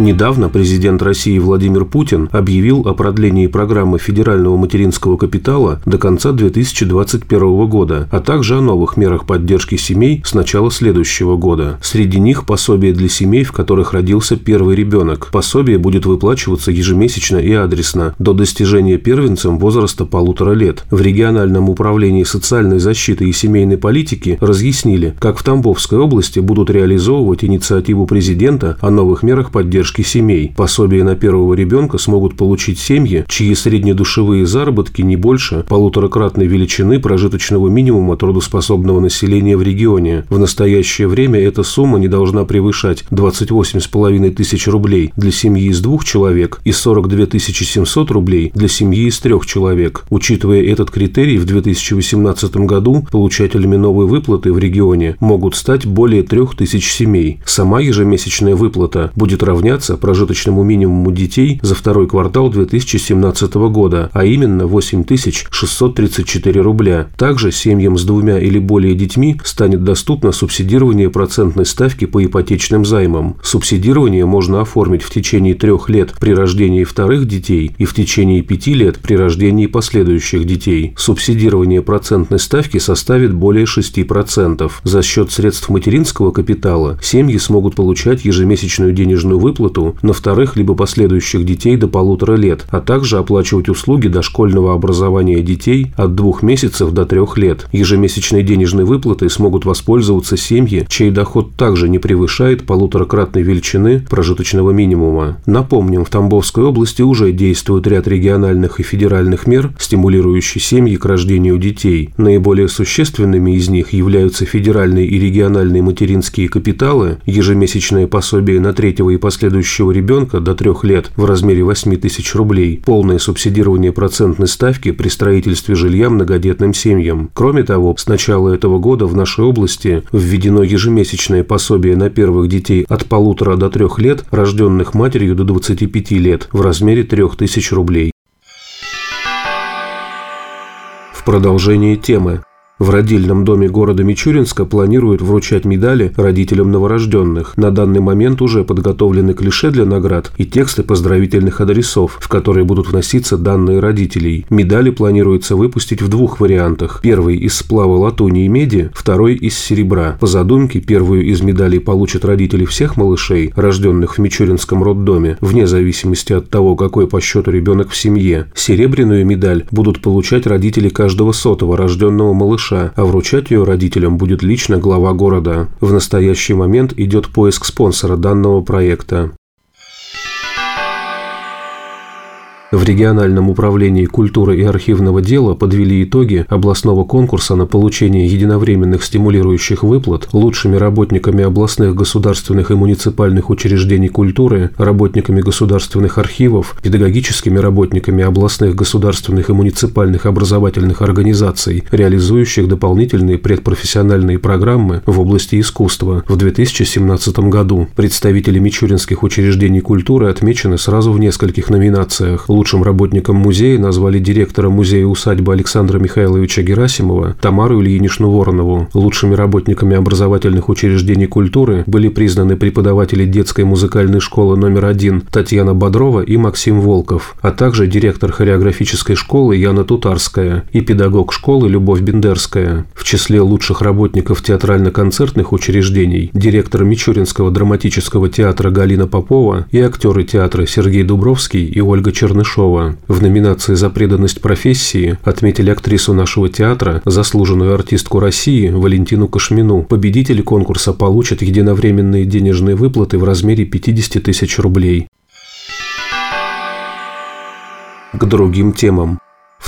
Недавно президент России Владимир Путин объявил о продлении программы федерального материнского капитала до конца 2021 года, а также о новых мерах поддержки семей с начала следующего года. Среди них пособие для семей, в которых родился первый ребенок. Пособие будет выплачиваться ежемесячно и адресно до достижения первенцем возраста полутора лет. В региональном управлении социальной защиты и семейной политики разъяснили, как в Тамбовской области будут реализовывать инициативу президента о новых мерах поддержки поддержки семей. Пособие на первого ребенка смогут получить семьи, чьи среднедушевые заработки не больше полуторакратной величины прожиточного минимума трудоспособного населения в регионе. В настоящее время эта сумма не должна превышать 28,5 тысяч рублей для семьи из двух человек и 42 700 рублей для семьи из трех человек. Учитывая этот критерий, в 2018 году получателями новой выплаты в регионе могут стать более трех тысяч семей. Сама ежемесячная выплата будет равняться равняться прожиточному минимуму детей за второй квартал 2017 года, а именно 8634 рубля. Также семьям с двумя или более детьми станет доступно субсидирование процентной ставки по ипотечным займам. Субсидирование можно оформить в течение трех лет при рождении вторых детей и в течение пяти лет при рождении последующих детей. Субсидирование процентной ставки составит более 6%. За счет средств материнского капитала семьи смогут получать ежемесячную денежную выплату выплату на вторых либо последующих детей до полутора лет, а также оплачивать услуги дошкольного образования детей от двух месяцев до трех лет. Ежемесячной денежной выплатой смогут воспользоваться семьи, чей доход также не превышает полуторакратной величины прожиточного минимума. Напомним, в Тамбовской области уже действует ряд региональных и федеральных мер, стимулирующие семьи к рождению детей. Наиболее существенными из них являются федеральные и региональные материнские капиталы, ежемесячное пособие на третьего и последующего следующего ребенка до трех лет в размере 8 тысяч рублей, полное субсидирование процентной ставки при строительстве жилья многодетным семьям. Кроме того, с начала этого года в нашей области введено ежемесячное пособие на первых детей от полутора до трех лет, рожденных матерью до 25 лет, в размере 3000 рублей. В продолжении темы в родильном доме города Мичуринска планируют вручать медали родителям новорожденных. На данный момент уже подготовлены клише для наград и тексты поздравительных адресов, в которые будут вноситься данные родителей. Медали планируется выпустить в двух вариантах. Первый из сплава латуни и меди, второй из серебра. По задумке, первую из медалей получат родители всех малышей, рожденных в Мичуринском роддоме, вне зависимости от того, какой по счету ребенок в семье. Серебряную медаль будут получать родители каждого сотого рожденного малыша малыша, а вручать ее родителям будет лично глава города. В настоящий момент идет поиск спонсора данного проекта. В региональном управлении культуры и архивного дела подвели итоги областного конкурса на получение единовременных стимулирующих выплат лучшими работниками областных государственных и муниципальных учреждений культуры, работниками государственных архивов, педагогическими работниками областных государственных и муниципальных образовательных организаций, реализующих дополнительные предпрофессиональные программы в области искусства в 2017 году. Представители мичуринских учреждений культуры отмечены сразу в нескольких номинациях – Лучшим работником музея назвали директора музея-усадьбы Александра Михайловича Герасимова Тамару Ильиничну Воронову. Лучшими работниками образовательных учреждений культуры были признаны преподаватели детской музыкальной школы номер один Татьяна Бодрова и Максим Волков, а также директор хореографической школы Яна Тутарская и педагог школы Любовь Бендерская. В числе лучших работников театрально-концертных учреждений директор Мичуринского драматического театра Галина Попова и актеры театра Сергей Дубровский и Ольга Чернышова. Чернышова. В номинации «За преданность профессии» отметили актрису нашего театра, заслуженную артистку России Валентину Кашмину. Победители конкурса получат единовременные денежные выплаты в размере 50 тысяч рублей. К другим темам.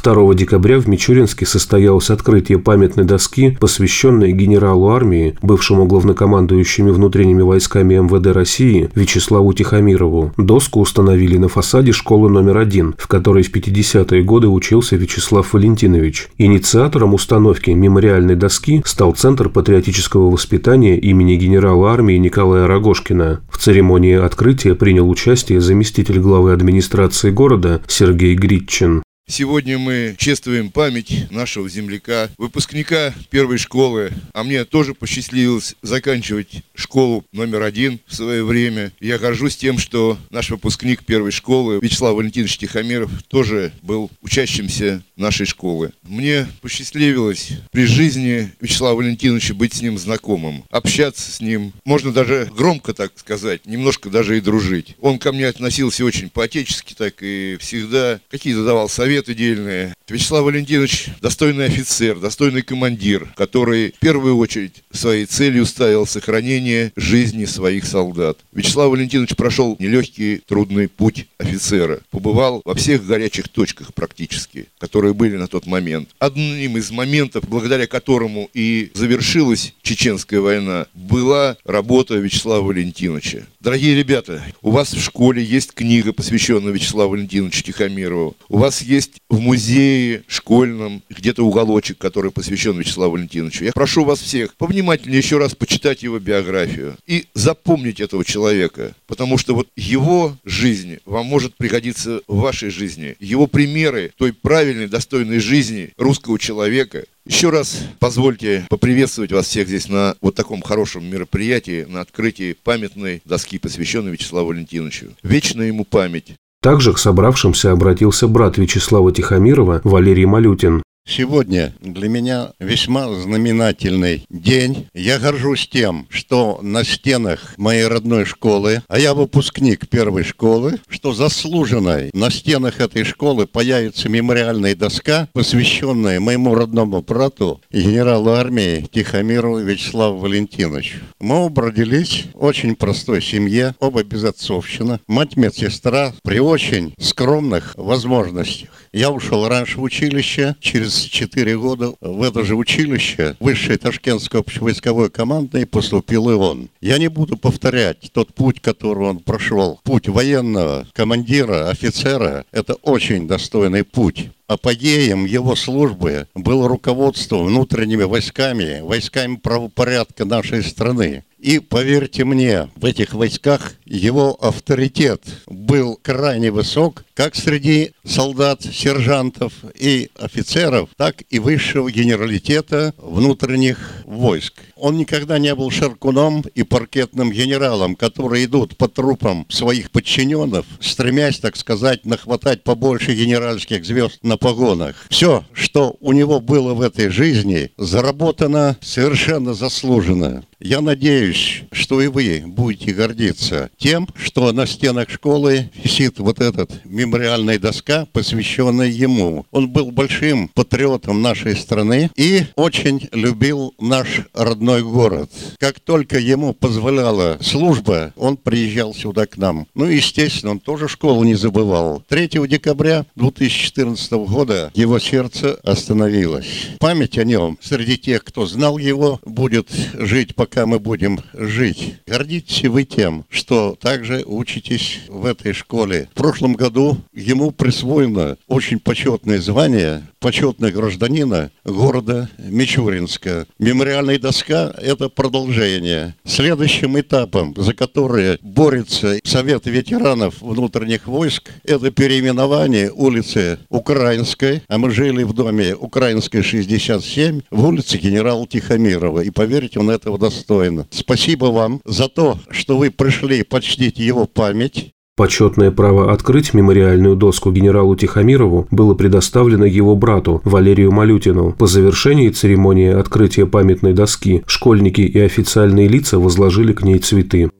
2 декабря в Мичуринске состоялось открытие памятной доски, посвященной генералу армии, бывшему главнокомандующими внутренними войсками МВД России Вячеславу Тихомирову. Доску установили на фасаде школы номер один, в которой в 50-е годы учился Вячеслав Валентинович. Инициатором установки мемориальной доски стал Центр патриотического воспитания имени генерала армии Николая Рогошкина. В церемонии открытия принял участие заместитель главы администрации города Сергей Гритчин. Сегодня мы чествуем память нашего земляка, выпускника первой школы, а мне тоже посчастливилось заканчивать школу номер один в свое время. Я горжусь тем, что наш выпускник первой школы Вячеслав Валентинович Тихомиров тоже был учащимся нашей школы. Мне посчастливилось при жизни Вячеслава Валентиновича быть с ним знакомым, общаться с ним, можно даже громко так сказать, немножко даже и дружить. Он ко мне относился очень по-отечески, так и всегда какие-то давал советы дельные. Вячеслав Валентинович достойный офицер, достойный командир, который в первую очередь своей целью ставил сохранение жизни своих солдат. Вячеслав Валентинович прошел нелегкий, трудный путь офицера. Побывал во всех горячих точках практически, которые были на тот момент. Одним из моментов, благодаря которому и завершилась Чеченская война, была работа Вячеслава Валентиновича. Дорогие ребята, у вас в школе есть книга, посвященная Вячеславу Валентиновичу Тихомирову. У вас есть в музее школьном где-то уголочек, который посвящен Вячеславу Валентиновичу. Я прошу вас всех повнимательнее еще раз почитать его биографию и запомнить этого человека, потому что вот его жизнь вам может пригодиться в вашей жизни. Его примеры той правильной, достойной жизни русского человека, еще раз позвольте поприветствовать вас всех здесь на вот таком хорошем мероприятии, на открытии памятной доски, посвященной Вячеславу Валентиновичу. Вечная ему память. Также к собравшимся обратился брат Вячеслава Тихомирова Валерий Малютин. Сегодня для меня весьма знаменательный день. Я горжусь тем, что на стенах моей родной школы, а я выпускник первой школы, что заслуженной на стенах этой школы появится мемориальная доска, посвященная моему родному брату, генералу армии Тихомиру Вячеславу Валентиновичу. Мы оба в очень простой семье, оба безотцовщина. Мать медсестра при очень скромных возможностях. Я ушел раньше в училище, через 4 года в это же училище, высшее Ташкентское общевойсковое командное, поступил и он. Я не буду повторять тот путь, который он прошел. Путь военного командира, офицера, это очень достойный путь. Апогеем его службы было руководство внутренними войсками, войсками правопорядка нашей страны. И поверьте мне, в этих войсках его авторитет был крайне высок, как среди солдат, сержантов и офицеров, так и высшего генералитета внутренних войск. Он никогда не был шаркуном и паркетным генералом, которые идут по трупам своих подчиненных, стремясь, так сказать, нахватать побольше генеральских звезд на погонах. Все, что у него было в этой жизни, заработано совершенно заслуженно. Я надеюсь, что и вы будете гордиться тем, что на стенах школы висит вот этот мемориальная доска, посвященная ему. Он был большим патриотом нашей страны и очень любил наш родной город. Как только ему позволяла служба, он приезжал сюда к нам. Ну, естественно, он тоже школу не забывал. 3 декабря 2014 года его сердце остановилось. Память о нем среди тех, кто знал его, будет жить пока мы будем жить. Гордитесь вы тем, что также учитесь в этой школе. В прошлом году ему присвоено очень почетное звание почетный гражданина города Мичуринска. Мемориальная доска – это продолжение. Следующим этапом, за который борется Совет ветеранов внутренних войск, это переименование улицы Украинской, а мы жили в доме Украинской 67, в улице генерала Тихомирова. И поверьте, он этого достоин. Спасибо вам за то, что вы пришли почтить его память. Почетное право открыть мемориальную доску генералу Тихомирову было предоставлено его брату Валерию Малютину. По завершении церемонии открытия памятной доски школьники и официальные лица возложили к ней цветы.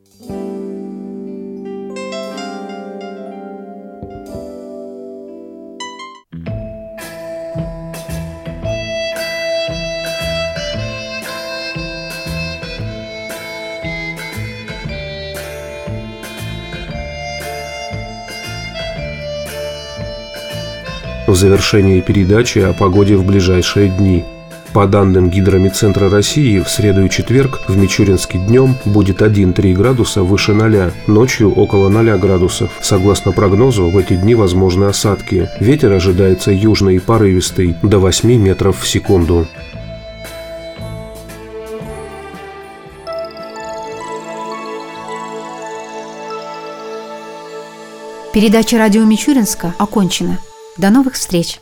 В завершении передачи о погоде в ближайшие дни. По данным Гидромедцентра России, в среду и четверг в Мичуринске днем будет 1-3 градуса выше 0, ночью около 0 градусов. Согласно прогнозу, в эти дни возможны осадки. Ветер ожидается южный и порывистый, до 8 метров в секунду. Передача радио Мичуринска окончена. До новых встреч!